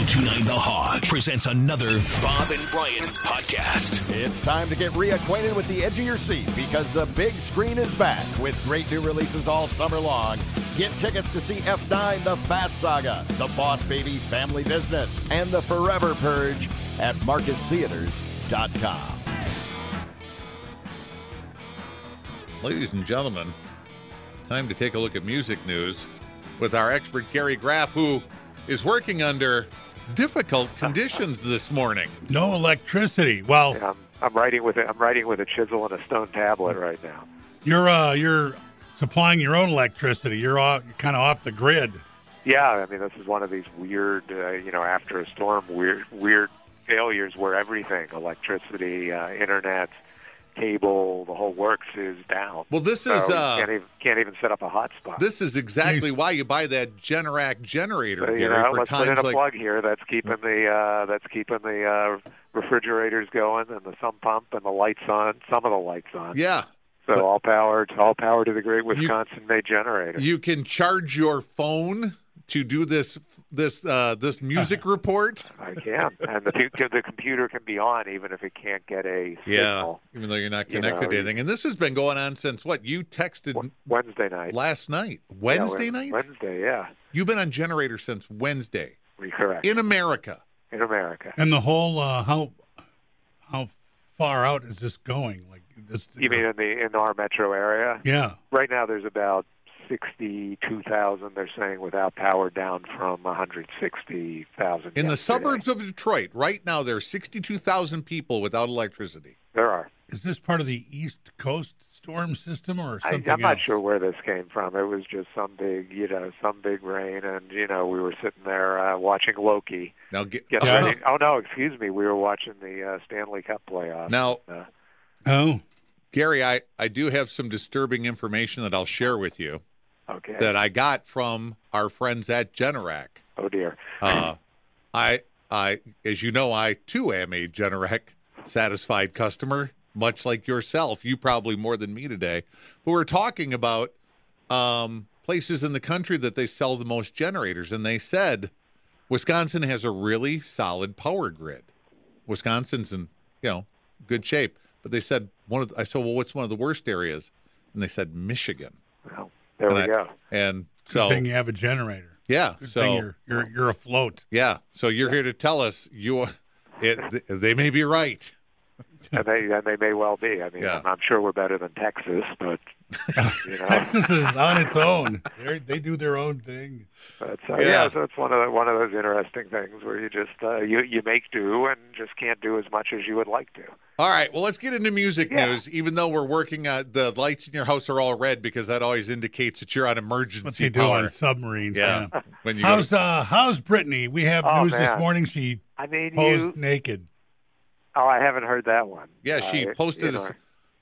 1029 The Hog presents another Bob and Brian podcast. It's time to get reacquainted with the edge of your seat because the big screen is back with great new releases all summer long. Get tickets to see F9 The Fast Saga, The Boss Baby Family Business, and The Forever Purge at MarcusTheaters.com. Ladies and gentlemen, time to take a look at music news with our expert Gary Graff, who is working under difficult conditions this morning. No electricity. Well, I'm, I'm writing with a, I'm writing with a chisel and a stone tablet right now. you're uh, you're supplying your own electricity. You're, off, you're kind of off the grid. Yeah, I mean this is one of these weird, uh, you know, after a storm, weird weird failures where everything, electricity, uh, internet, cable, the whole works is down. Well, this So is you uh, can't even can't even set up a hotspot. this is exactly why you buy that Generac generator, So, you Gary, know, for let's put in a like plug here that's keeping the uh, that's keeping the uh, refrigerators going and the sump pump and the lights on. Some of the lights on. yeah. So but- all power, all power to the great Wisconsin-made generator. You can charge your phone to do this this uh, this music report. I can, and the the computer can be on even if it can't get a signal, Yeah, even though you're not You connected know, to anything. And this has been going on since what? You texted Wednesday night, last night, Wednesday Wed- night. Wednesday, yeah, You've been on generator since Wednesday correct in America. in America. And the whole uh, how how far out is this going? Like this? You mean in the in our metro area? Yeah. Right now, there's about sixty-two thousand. They're saying without power, down from one hundred sixty thousand. In the suburbs of Detroit, right now, there are 62,000 people without electricity. there are. Is this part of the East Coast storm system or I, something I'm not else? sure where this came from. It was just some big, you know, some big rain, and you know, we were sitting there uh, watching Loki. Now, get, Get Yeah. ready. Oh no, excuse me. We were watching the uh, Stanley Cup playoffs. now, Uh, Oh, Gary, I, I do have some disturbing information that I'll share with you okay. that I got from our friends at Generac. oh dear. Uh, I, I, as you know, I too am a Generac satisfied customer, much like yourself. You probably more than me today. But we're talking about um, places in the country that they sell the most generators, and they said Wisconsin has a really solid power grid. Wisconsin's in you know good shape, but they said one of the, I said, well, what's one of the worst areas? And they said Michigan. Well, there and we I- go. And good so thing you have a generator. yeah, Good so thing you're you're you're afloat. yeah, so you're here to tell us you it they may be right. and they and they may well be. I mean, Yeah. I'm, I'm sure we're better than Texas, but you know, Texas is on its own. They they do their own thing. but, uh, Yeah. yeah. So it's one of the, one of those interesting things where you just uh, you you make do and just can't do as much as you would like to. All right, well let's get into music Yeah. news. Even though we're working on the lights in your house are all red because that always indicates that you're on emergency What they do power. on submarines. yeah. Yeah. when you go How's to- uh how's Britney? We have Oh, news this morning. She I mean, posed you. naked. Oh, I haven't heard that one. yeah, she Uh, posted you know, s-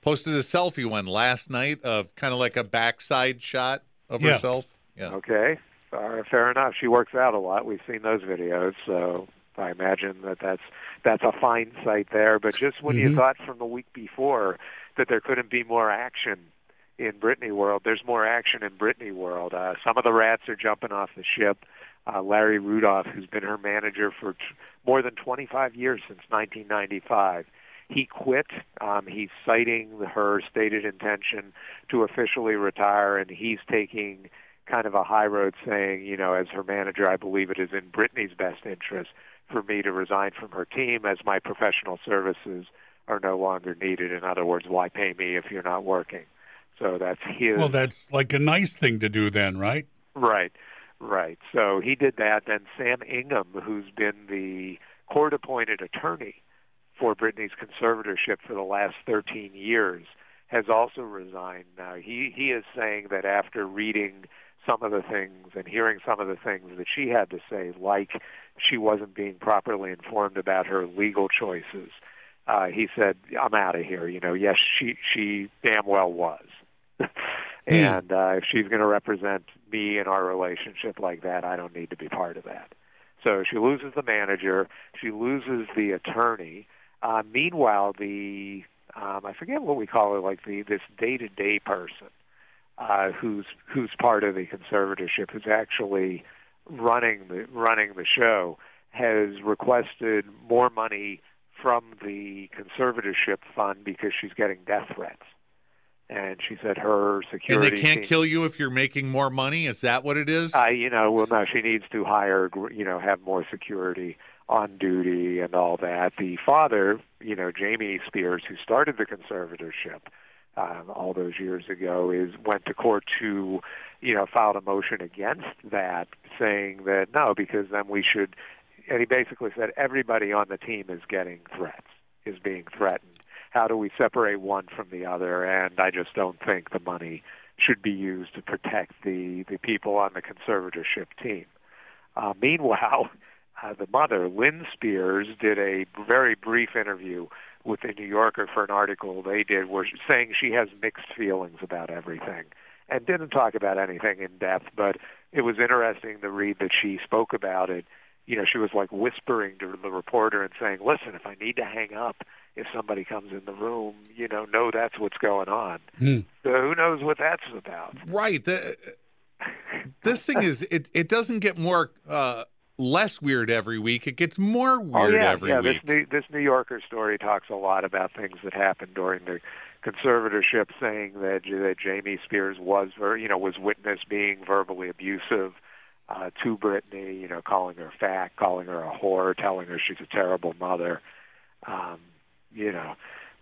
posted a selfie one last night of kind of like a backside shot of Yeah. herself. Yeah. Okay, uh, fair enough. She works out a lot. We've seen those videos, so I imagine that that's that's a fine sight there. But just when you Mhm. thought from the week before that there couldn't be more action in Britney World, there's more action in Britney World. Uh, some of the rats are jumping off the ship. Uh, Larry Rudolph, who's been her manager for t- more than 25 years since 1995, he quit. Um, he's citing her stated intention to officially retire, and he's taking kind of a high road saying, you know, as her manager, I believe it is in Britney's best interest for me to resign from her team as my professional services are no longer needed. In other words, why pay me if you're not working? So that's his. Well, that's like a nice thing to do then, right? Right, right. So he did that. Then Sam Ingham, who's been the court appointed attorney for Britney's conservatorship for the last 13 years, has also resigned. Now, he, he is saying that after reading some of the things and hearing some of the things that she had to say, like she wasn't being properly informed about her legal choices, uh, he said, "I'm out of here." You know, yes, she she damn well was. and uh, if she's going to represent me in our relationship like that, I don't need to be part of that. So she loses the manager, she loses the attorney. Uh, meanwhile, the um, I forget what we call it, like the this day-to-day person uh, who's who's part of the conservatorship, who's actually running the running the show, has requested more money from the conservatorship fund because she's getting death threats. And she said her security. And they can't team- kill you if you're making more money. Is that what it is? Uh, you know, well, no, she needs to hire, you know, have more security on duty and all that. The father, you know, Jamie Spears, who started the conservatorship um, all those years ago, is went to court to, you know, filed a motion against that, saying that no, because then we should. And he basically said everybody on the team is getting threats, is being threatened. How do we separate one from the other? And I just don't think the money should be used to protect the the people on the conservatorship team. Uh, meanwhile, uh, the mother, Lynn Spears, did a very brief interview with the New Yorker for an article they did, where she's saying she has mixed feelings about everything, and didn't talk about anything in depth. But it was interesting to read that she spoke about it. You know, she was like whispering to the reporter and saying, "Listen, if I need to hang up, if somebody comes in the room, you know, know that's what's going on." Hmm. So who knows what that's about? Right. The, this thing is it. It doesn't get more uh, less weird every week. It gets more weird oh, yeah, every yeah. week. This New, this New Yorker story talks a lot about things that happened during the conservatorship, saying that that Jamie Spears was, ver- you know, was witness being verbally abusive uh, to Britney. You know, calling her fat, calling her a whore, telling her she's a terrible mother. Um, you know,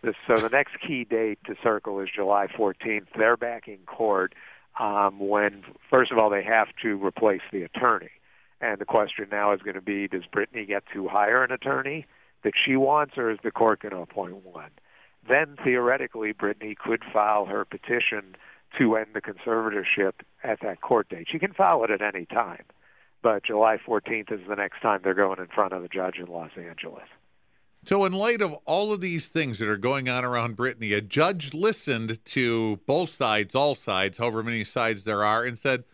this, so the next key date to circle is July 14th. They're back in court um, when, first of all, they have to replace the attorney. And the question now is going to be Does Britney get to hire an attorney that she wants, or is the court going to appoint one? Then theoretically, Britney could file her petition to end the conservatorship at that court date. She can file it at any time, but July 14th is the next time they're going in front of the judge in Los Angeles. So, in light of all of these things that are going on around Britney, a judge listened to both sides, all sides, however many sides there are, and said,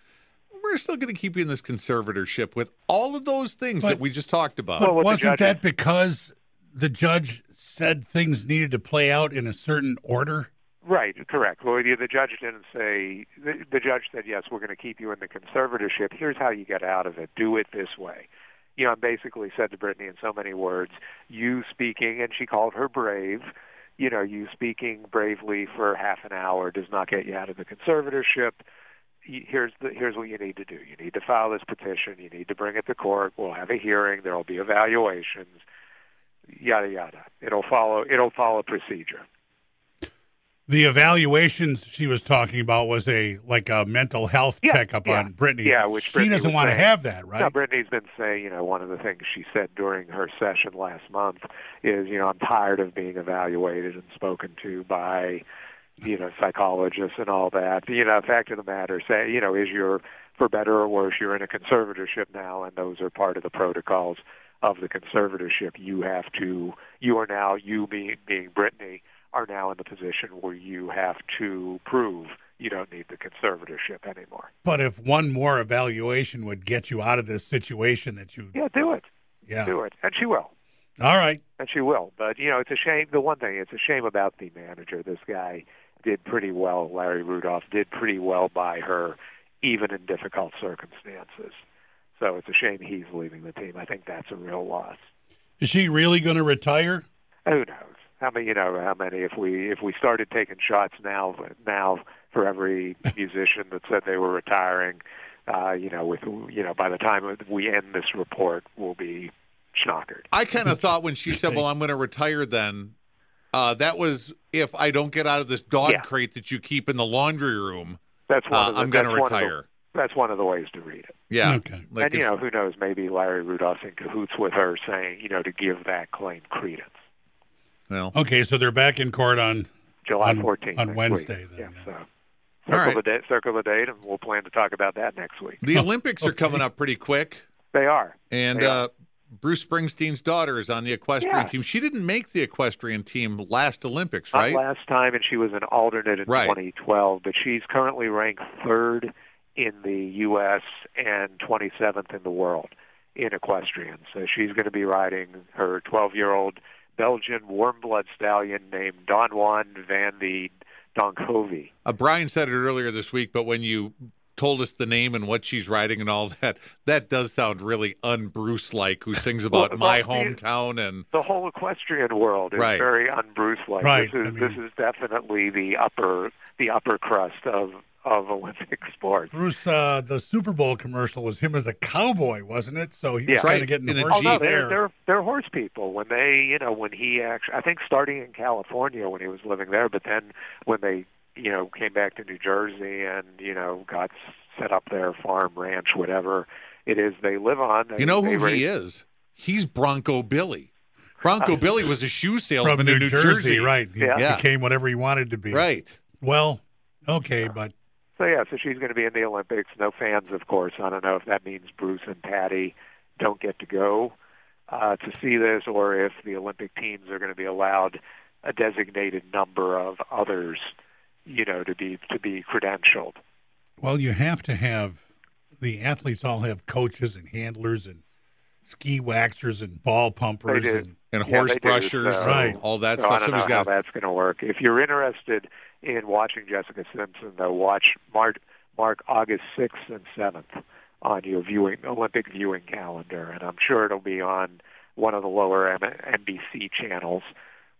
We're still going to keep you in this conservatorship with all of those things But- that we just talked about. But Well, wasn't that because the judge said things needed to play out in a certain order? Right, correct. Well, the the judge didn't say. The, the judge said, "Yes, we're going to keep you in the conservatorship. Here's how you get out of it. Do it this way." You know, I basically said to Britney in so many words, "You speaking," and she called her brave. You know, you speaking bravely for half an hour does not get you out of the conservatorship. Here's the here's what you need to do. You need to file this petition. You need to bring it to court. We'll have a hearing. There will be evaluations. Yada yada. It'll follow. It'll follow procedure. The evaluations she was talking about was a like a mental health Yeah, checkup yeah. on Britney. Yeah, which she Britney doesn't want to have that, right? No, Britney's been saying, you know, one of the things she said during her session last month is, you know, I'm tired of being evaluated and spoken to by, you know, psychologists and all that. You know, fact of the matter, say, you know, is you're, for better or worse, you're in a conservatorship now, and those are part of the protocols of the conservatorship. You have to, you are now, you being, being Britney, are now in the position where you have to prove you don't need the conservatorship anymore. But if one more evaluation would get you out of this situation that you Yeah, do it. yeah. Do it. And she will. All right. And she will. But, you know, it's a shame. The one thing, it's a shame about the manager. This guy did pretty well. Larry Rudolph did pretty well by her, even in difficult circumstances. So it's a shame he's leaving the team. I think that's a real loss. Is she really going to retire? Who knows? How many? You know, how many? If we if we started taking shots now, now for every musician that said they were retiring, uh, you know, with you know, by the time we end this report, we'll be schnockered. I kind of thought when she said, "Well, I'm going to retire," then uh, that was if I don't get out of this dog Yeah. crate that you keep in the laundry room, That's one uh, of the, I'm going to that's one the- retire. that's one of the ways to read it. Yeah. Okay. Like and you know, who knows? Maybe Larry Rudolph's in cahoots with her, saying, you know, to give that claim credence. well, Okay, so they're back in court on July On- 14th on next Wednesday, Week. then, yeah, yeah. so circle right. the date, circle the date, and we'll plan to talk about that next week. the Olympics are coming up pretty quick, They are. and They are. uh, Bruce Springsteen's daughter is on the equestrian Yeah. team. She didn't make the equestrian team last Olympics, Not right? last time, and she was an alternate in Right. 2012, but she's currently ranked third in the U.S. and 27th in the world in equestrian. So she's going to be riding her 12-year-old Belgian warm blood stallion named Don Juan van de Donkhoeve. Uh, Brian said it earlier this week, but when you told us the name and what she's writing and all that, that does sound really un-Bruce like. Who sings about Well, my the- hometown and the whole equestrian world is Right. very un-Bruce like. Right, This is I mean- this is definitely the upper the upper crust of of Olympic sports. Bruce, uh, the Super Bowl commercial was him as a cowboy, wasn't it? So he was Yeah. kind Right, of getting in the a horse Oh no, they're they're they're horse people. When they, you know, when he actually, I think starting in California when he was living there, but then when they, you know, came back to New Jersey and you know got set up their farm, ranch, whatever it is they live on. They, you know they who he is? He's Bronco Billy. Bronco Billy was a shoe salesman from New, in New Jersey, right? He Yeah. Yeah. became whatever he wanted to be. Right. Well, okay, but So yeah, so she's going to be in the Olympics. No fans, of course. I don't know if that means Bruce and Patti don't get to go uh, to see this, or if the Olympic teams are going to be allowed a designated number of others, you know, to be to be credentialed. well, you have to have the athletes all have coaches and handlers and ski waxers and ball pumpers and And Yeah, horse they do, brushers, so- Right. all that so I don't know Somebody's how got that's going to work. If you're interested in watching Jessica Simpson, though, watch Mark, mark August 6th and 7th on your viewing Olympic viewing calendar, and I'm sure it'll be on one of the lower M- NBC channels,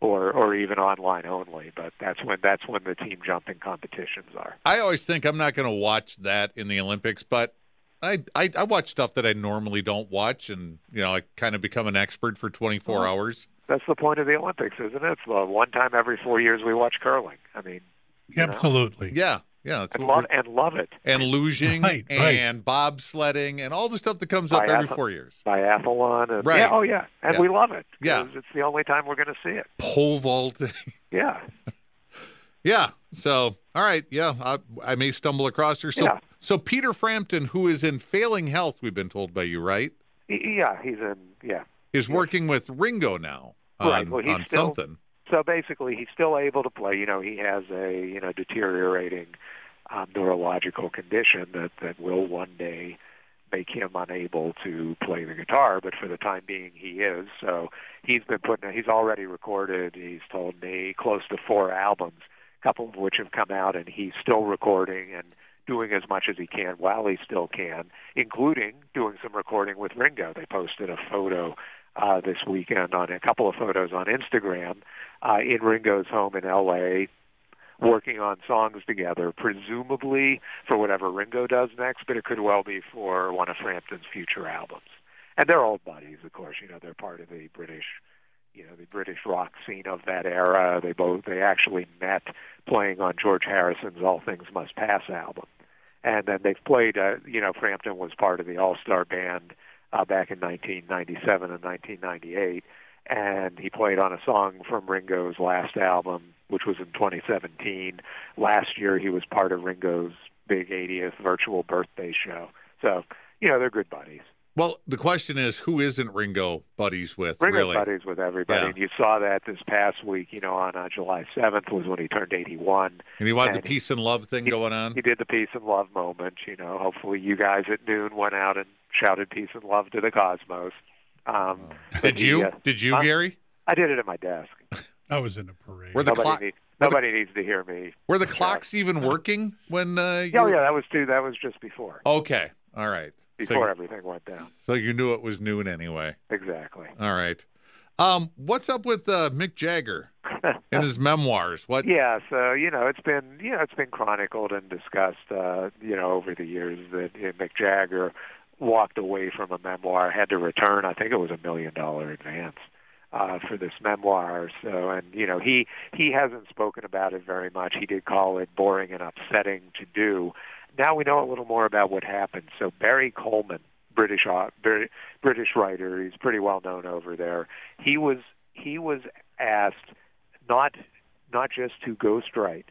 or or even online only. But that's when that's when the team jumping competitions are. I always think I'm not going to watch that in the Olympics, but I, I I watch stuff that I normally don't watch, and you know I kind of become an expert for 24 hours. That's the point of the Olympics, isn't it? It's the one time every four years we watch curling. I mean, you know, absolutely. Yeah, yeah, that's and what love and love it. and luging Right, right. and bobsledding and all the stuff that comes up every four years. Biathlon and Right. yeah, oh yeah, and Yeah. we love it. Yeah. it's the only time we're going to see it. Pole vaulting. Yeah. yeah. So all right, yeah, I, I may stumble across her. So Yeah. so Peter Frampton, who is in failing health, we've been told by you, right, Yeah, he's in. Yeah. is working with Ringo now on, Right, well, he's on still- something. So basically, he's still able to play. You know, he has a you know deteriorating um, neurological condition that that will one day make him unable to play the guitar. But for the time being, he is. So he's been putting. He's already recorded. He's told me close to four albums, a couple of which have come out, and he's still recording and doing as much as he can while he still can, including doing some recording with Ringo. They posted a photo uh, this weekend on a couple of photos on Instagram uh, in Ringo's home in L.A. Working on songs together, presumably for whatever Ringo does next, but it could well be for one of Frampton's future albums. And they're old buddies, of course. You know, they're part of the British, you know, the British rock scene of that era. They both they actually met playing on George Harrison's "All Things Must Pass" album, and then they've played. Uh, you know, Frampton was part of the All Star Band uh, back in 1997 and 1998, and he played on a song from Ringo's last album, which was in 2017. Last year, he was part of Ringo's big 80th virtual birthday show. So, you know, they're good buddies. Well, the question is, who isn't Ringo buddies with? Ringo's really? buddies with everybody, Yeah. and you saw that this past week. You know, on uh, July 7th was when he turned 81. And he wanted the peace and love thing going on. He did the peace and love moment. You know, hopefully you guys at noon went out and shouted peace and love to the cosmos. Um, but Did he, you? uh, Did you, huh? Gary? I did it at my desk. I was in a parade. Were the nobody clock? need- were the- nobody needs to hear me. Were the clocks even working when? Uh, you Oh yeah, that was too. That was just before. Okay. All right. So Before you, everything went down. so you knew it was noon anyway. Exactly. All right. Um, what's up with uh, Mick Jagger and his memoirs? What? Yeah, so you know, it's been you know, it's been chronicled and discussed, uh, you know, over the years that uh, Mick Jagger walked away from a memoir, had to return. I think it was a million dollar advance uh, for this memoir. So, and you know, he he hasn't spoken about it very much. He did call it boring and upsetting to do. Now we know a little more about what happened. So Barry Coleman, British British writer, he's pretty well known over there. He was he was asked not not just to ghostwrite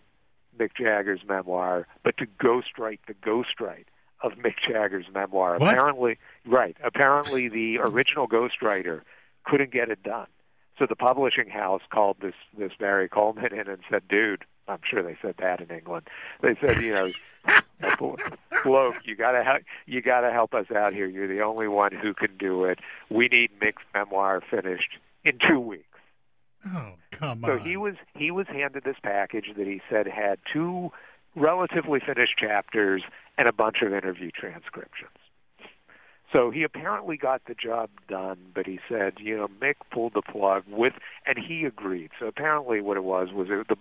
Mick Jagger's memoir, but to ghostwrite the ghostwrite of Mick Jagger's memoir. What? Apparently, right. Apparently, the original ghostwriter couldn't get it done. So the publishing house called this this Barry Coleman in and said, "Dude, I'm sure they said that in England. They said, you know, bloke, you gotta help, you gotta help us out here. You're the only one who can do it. We need Mick's memoir finished in two weeks." oh, come So on. he was he was handed this package that he said had two relatively finished chapters, and a bunch of interview transcriptions. So he apparently got the job done, but he said, you know, Mick pulled the plug with, and he agreed. So apparently, what it was was it, the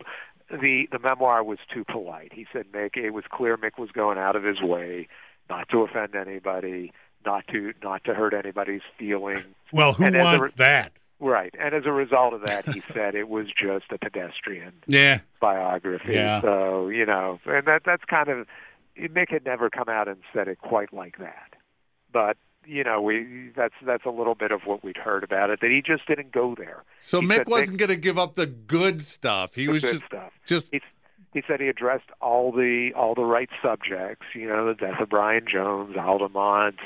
the the memoir was too polite. He said Mick, it was clear Mick was going out of his way not to offend anybody, not to not to hurt anybody's feelings. Well, who And wants re- that? Right, and as a result of that, he said it was just a pedestrian Yeah. biography. Yeah. So you know, and that that's kind of Mick had never come out and said it quite like that, but you know, we that's that's a little bit of what we'd heard about it that he just didn't go there. So He Mick said wasn't going to give up the good stuff. He was good just stuff. just He he said he addressed all the all the right subjects. You know, the death of Brian Jones, Altamont.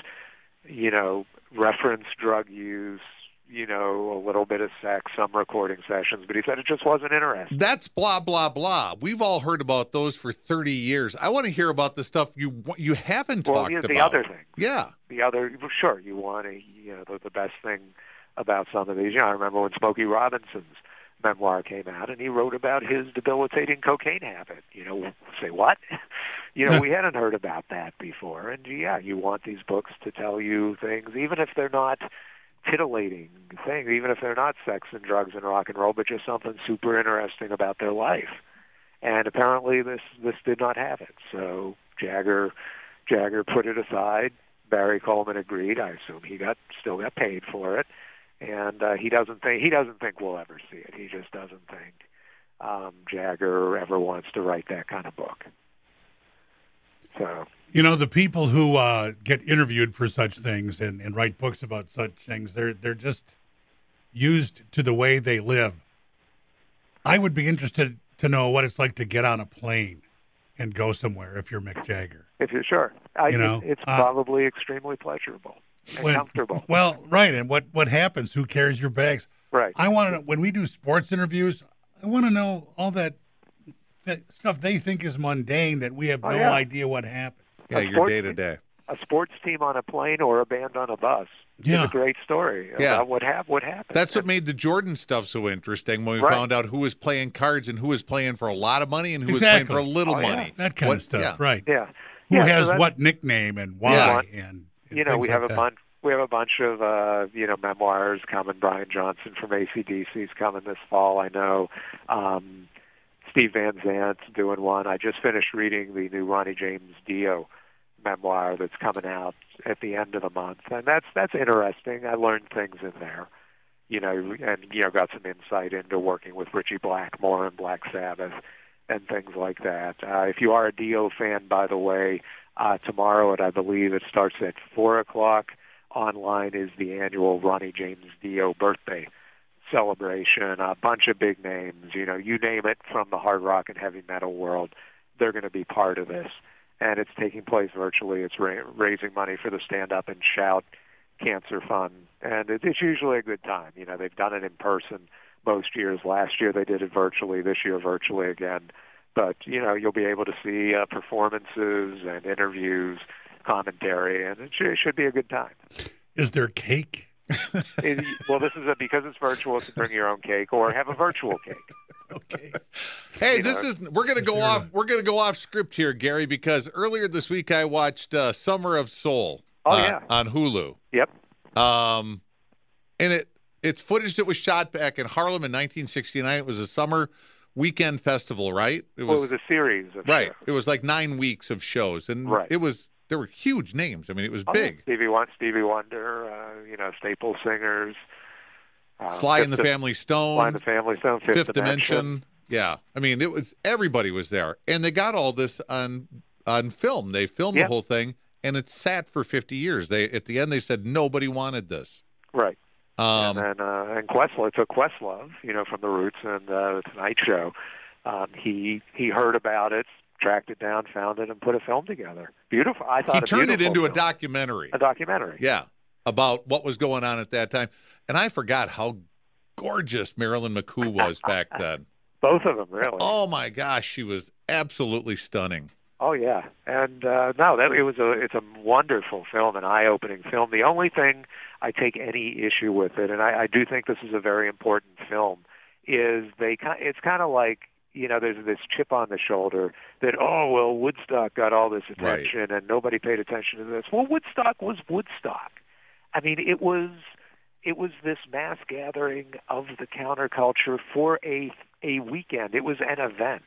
You know, reference drug use. You know, a little bit of sex, some recording sessions, but he said it just wasn't interesting. that's blah blah blah. We've all heard about those for 30 years. I want to hear about the stuff you you haven't Well, talked here's about. the other thing. Yeah. the other sure you want to you know the, the best thing about some of these you know i remember when smokey robinson's memoir came out and he wrote about his debilitating cocaine habit you know say what you know we hadn't heard about that before and yeah you want these books to tell you things even if they're not titillating things even if they're not sex and drugs and rock and roll but just something super interesting about their life and apparently this this did not have it so jagger jagger put it aside Barry Coleman agreed. I assume he got still got paid for it, and uh, he doesn't think he doesn't think we'll ever see it. He just doesn't think um, Jagger ever wants to write that kind of book. So You know, the people who uh, get interviewed for such things and, and write books about such things, they're they're just used to the way they live. I would be interested to know what it's like to get on a plane and go somewhere if you're Mick Jagger. if you're sure, I, You know, it's uh, probably extremely pleasurable and When- comfortable. Well, right, and what what happens? Who carries your bags? Right. I want to know when we do sports interviews. I want to know all that stuff they think is mundane that we have Oh, no yeah. idea what happened. Yeah, A your day to day. a sports team on a plane or a band on a bus Yeah. is a great story Yeah. about what hap- what happened. That's what made the Jordan stuff so interesting when we Right. found out who was playing cards and who was playing for a lot of money and who was playing for a little Oh, yeah. money. That kind What- of stuff, yeah. right? yeah. Who Yeah, has that's- what nickname and why? Yeah. And, and you know, things we like have a bunch. We have a bunch of uh, you know memoirs coming. Brian Johnson from ACDC's coming this fall. I know. Um, Steve Van Zandt's doing one. I just finished reading the new Ronnie James Dio memoir that's coming out at the end of the month, and that's that's interesting. I learned things in there, you know, and you know got some insight into working with Ritchie Blackmore and Black Sabbath and things like that. Uh, if you are a Dio fan, by the way, uh, tomorrow at I believe it starts at four o'clock. Online is the annual Ronnie James Dio birthday celebration. A bunch of big names, you know, you name it from the hard rock and heavy metal world, they're going to be part of this. And it's taking place virtually. It's ra- raising money for the Stand Up and Shout Cancer Fund, and it, it's usually a good time. You know, they've done it in person most years. Last year they did it virtually. This year virtually again. But you know, you'll be able to see uh, performances and interviews, commentary, and it should, it should be a good time. Is there cake? It- well, this is a, because it's virtual. To bring your own cake or have a virtual cake. Okay. Hey, You this know. is we're gonna go off we're gonna go off script here, Gary, because earlier this week I watched uh, Summer of Soul Oh, uh, yeah. on Hulu. Yep. Um, and it it's footage that was shot back in Harlem in 1969. It was a summer weekend festival, right? It Well, it was a series of right. shows. It was like nine weeks of shows, and Right. it was there were huge names. I mean, it was Oh, big. Stevie Wonder, Stevie Wonder, uh, you know, staple singers. Uh, Sly and the Family Stone, Sly and the Family Stone, Fifth, Fifth Dimension. Yeah, I mean, it was everybody was there, and they got all this on on film. They filmed Yeah. the whole thing, and it sat for 50 years. They at the end they said nobody wanted this. Right. Um, and then uh, and Questlove took Questlove, you know, from the Roots and uh, the Tonight Show. Um, he he heard about it, tracked it down, found it, and put a film together. Beautiful. I thought he turned it into a documentary. A documentary. Yeah, about what was going on at that time, and I forgot how gorgeous Marilyn McCoo was back then. Both of them, really. Oh my gosh, she was absolutely stunning. Oh yeah, and uh, no, that it was a it's a wonderful film, an eye-opening film. The only thing I take any issue with it, and I, I do think this is a very important film, is they it's kind of like you know, there's this chip on the shoulder that oh well, Woodstock got all this Right. attention and nobody paid attention to this. Well, Woodstock was Woodstock. I mean, it was it was this mass gathering of the counterculture for a a weekend. It was an event,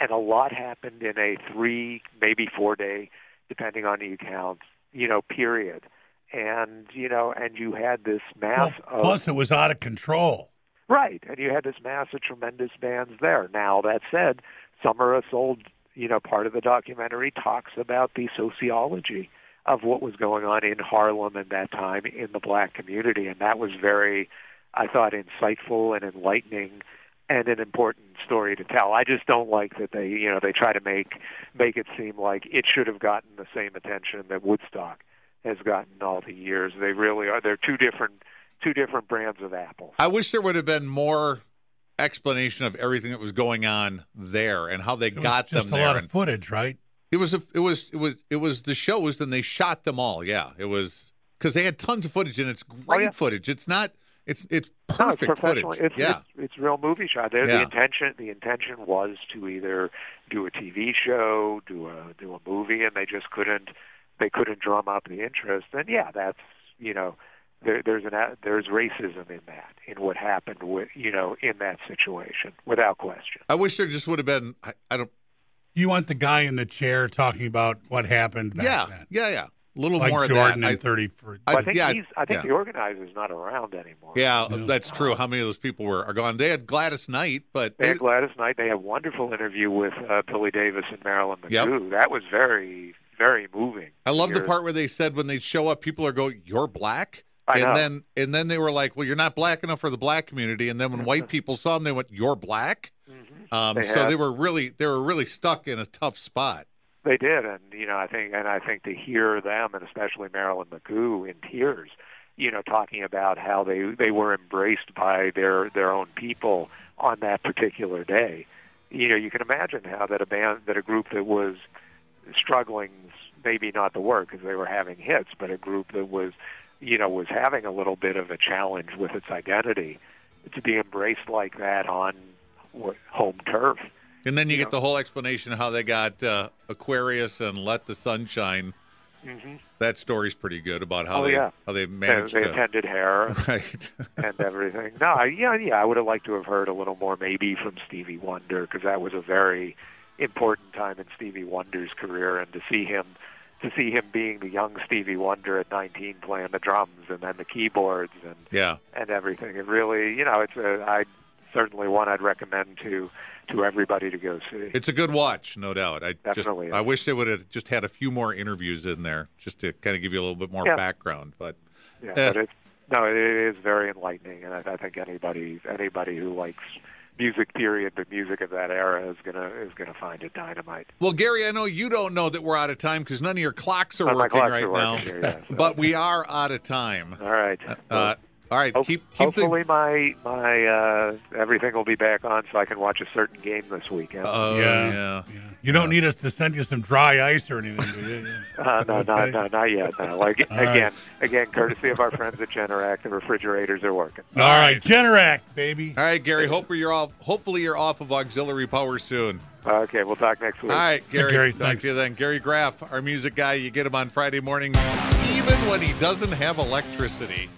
and a lot happened in a three, maybe four day, depending on the account, you know, period. And you know, and you had this Well, mass of plus, it was out of control. Right, and you had this mass of tremendous bands there. Now that said, Summer of Soul, you know, part of the documentary talks about the sociology of what was going on in Harlem at that time in the black community, and that was very, I thought, insightful and enlightening, and an important story to tell. I just don't like that they, you know, they try to make make it seem like it should have gotten the same attention that Woodstock has gotten all the years. They really are. They're two different two different brands of apples. I wish there would have been more explanation of everything that was going on there and how they It was got just them a there. lot And of footage, right? it was a, it was it was it was the shows. and they shot them all. Yeah, it was because they had tons of footage and it's oh, great Oh, yeah. footage. It's not. It's it's No, it's perfect professional. footage. It's, yeah, it's it's real movie shot. There, Yeah. the intention the intention was to either do a TV show, do a do a movie, and they just couldn't they couldn't drum up the interest. And yeah, that's you know there, there's an there's racism in that in what happened with you know in that situation without question. I wish there just would have been. I, I don't. You want the guy in the chair talking about what happened back yeah, then. yeah, yeah. A little Like more of Jordan that. and 30 for. I, I think yeah, he's I think yeah. the organizer's not around anymore. Yeah, Yeah. that's true. How many of those people were are gone? They had Gladys Knight, but They they, had Gladys Knight. They had a wonderful interview with uh, Billy Davis and Marilyn Yep. That was very, very moving. I love the part where they said when they show up, people are going, "You're black," I and know. then and then they were like, "Well, you're not black enough for the black community." And then when white people saw them, they went, "You're black." Um, They so they were really they were really stuck in a tough spot. They did, and you know, I think, and I think to hear them, and especially Marilyn McCoo, in tears, you know, talking about how they they were embraced by their their own people on that particular day. You know, you can imagine how that a band, that a group that was struggling, maybe not the work because they were having hits, but a group that was, you know, was having a little bit of a challenge with its identity, to be embraced like that on home turf. And then you You get know. the whole explanation of how they got uh, Aquarius and Let the Sun Shine. That story's pretty good about how Mm-hmm. Oh, they yeah. how they They, managed they to attended hair. right. and everything. No, I, yeah, yeah, I would have liked to have heard a little more maybe from Stevie Wonder because that was a very important time in Stevie Wonder's career, and to see him, to see him being the young Stevie Wonder at 19 playing the drums and then the keyboards and yeah. and everything. It really, you know, it's a, I certainly one I'd recommend to to everybody to go see. It's a good watch, no doubt. I Definitely just I wish they would have just had a few more interviews in there just to kind of give you a little bit more Yeah. background. But Yeah, Eh. but it's no, it is very enlightening, and I, I think anybody anybody who likes music period, the music of that era is gonna is gonna find it dynamite. well, Gary, I know you don't know that we're out of time because none of your clocks are Oh, working clocks right are now. working here, yes. but we are out of time. All right. Uh, all right, Ho- keep keep the. hopefully my my uh, everything will be back on so I can watch a certain game this weekend. Oh Yeah. yeah. Yeah. You don't need us to send you some dry ice or anything, do you? Uh, no, Okay. no, no, not yet. No. Like All right. again, again, courtesy of our friends at Generac, the refrigerators are working. All right, Generac, baby. All right, Gary. Hopefully you're off. Hopefully you're off of auxiliary power soon. Okay, we'll talk next week. All right, Gary. Gary, talk thanks. to you then. Gary Graff, our music guy. You get him on Friday morning, even when he doesn't have electricity.